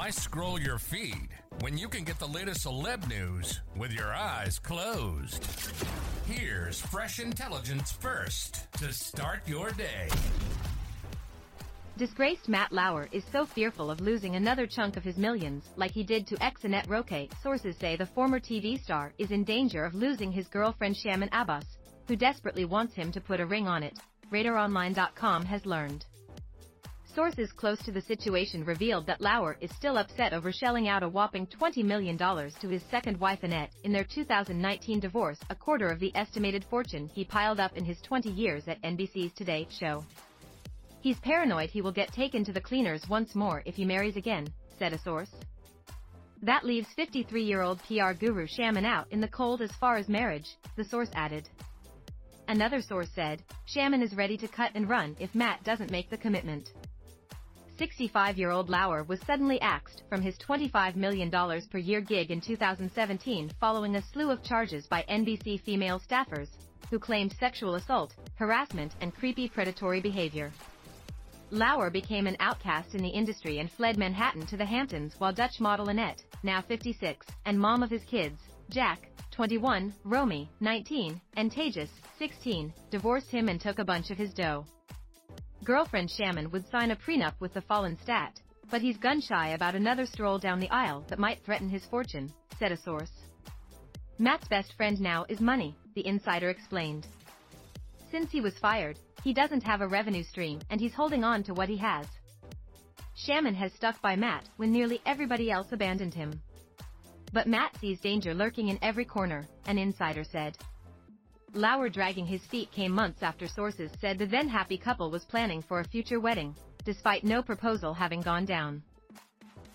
Why scroll your feed when you can get the latest celeb news with your eyes closed? Here's fresh intelligence first to start your day. Disgraced Matt Lauer is so fearful of losing another chunk of his millions, like he did to ex-Annette Roque. Sources say the former TV star is in danger of losing his girlfriend Shamin Abas, who desperately wants him to put a ring on it, RadarOnline.com has learned. Sources close to the situation revealed that Lauer is still upset over shelling out a whopping $20 million to his second wife Annette in their 2019 divorce, a quarter of the estimated fortune he piled up in his 20 years at NBC's Today show. He's paranoid he will get taken to the cleaners once more if he marries again, said a source. That leaves 53-year-old PR guru Shamin out in the cold as far as marriage, the source added. Another source said, Shamin is ready to cut and run if Matt doesn't make the commitment. 65-year-old Lauer was suddenly axed from his $25 million per year gig in 2017 following a slew of charges by NBC female staffers, who claimed sexual assault, harassment and creepy predatory behavior. Lauer became an outcast in the industry and fled Manhattan to the Hamptons while Dutch model Annette, now 56, and mom of his kids, Jack, 21, Romy, 19, and Tages, 16, divorced him and took a bunch of his dough. Girlfriend Shamin would sign a prenup with the fallen stat, but he's gun-shy about another stroll down the aisle that might threaten his fortune, said a source. Matt's best friend now is money, the insider explained. Since he was fired, he doesn't have a revenue stream and he's holding on to what he has. Shamin has stuck by Matt when nearly everybody else abandoned him. But Matt sees danger lurking in every corner, an insider said. Lauer dragging his feet came months after sources said the then happy couple was planning for a future wedding, despite no proposal having gone down.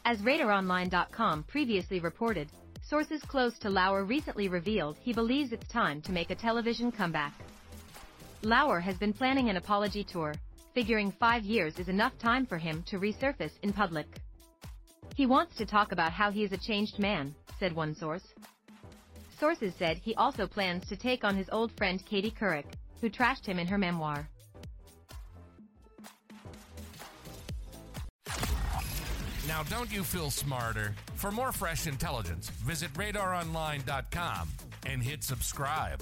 As RadarOnline.com previously reported, sources close to Lauer recently revealed he believes it's time to make a television comeback. Lauer has been planning an apology tour, figuring five years is enough time for him to resurface in public. He wants to talk about how he is a changed man, said one source. Sources said he also plans to take on his old friend Katie Couric, who trashed him in her memoir. Now, don't you feel smarter? For more fresh intelligence, visit radaronline.com and hit subscribe.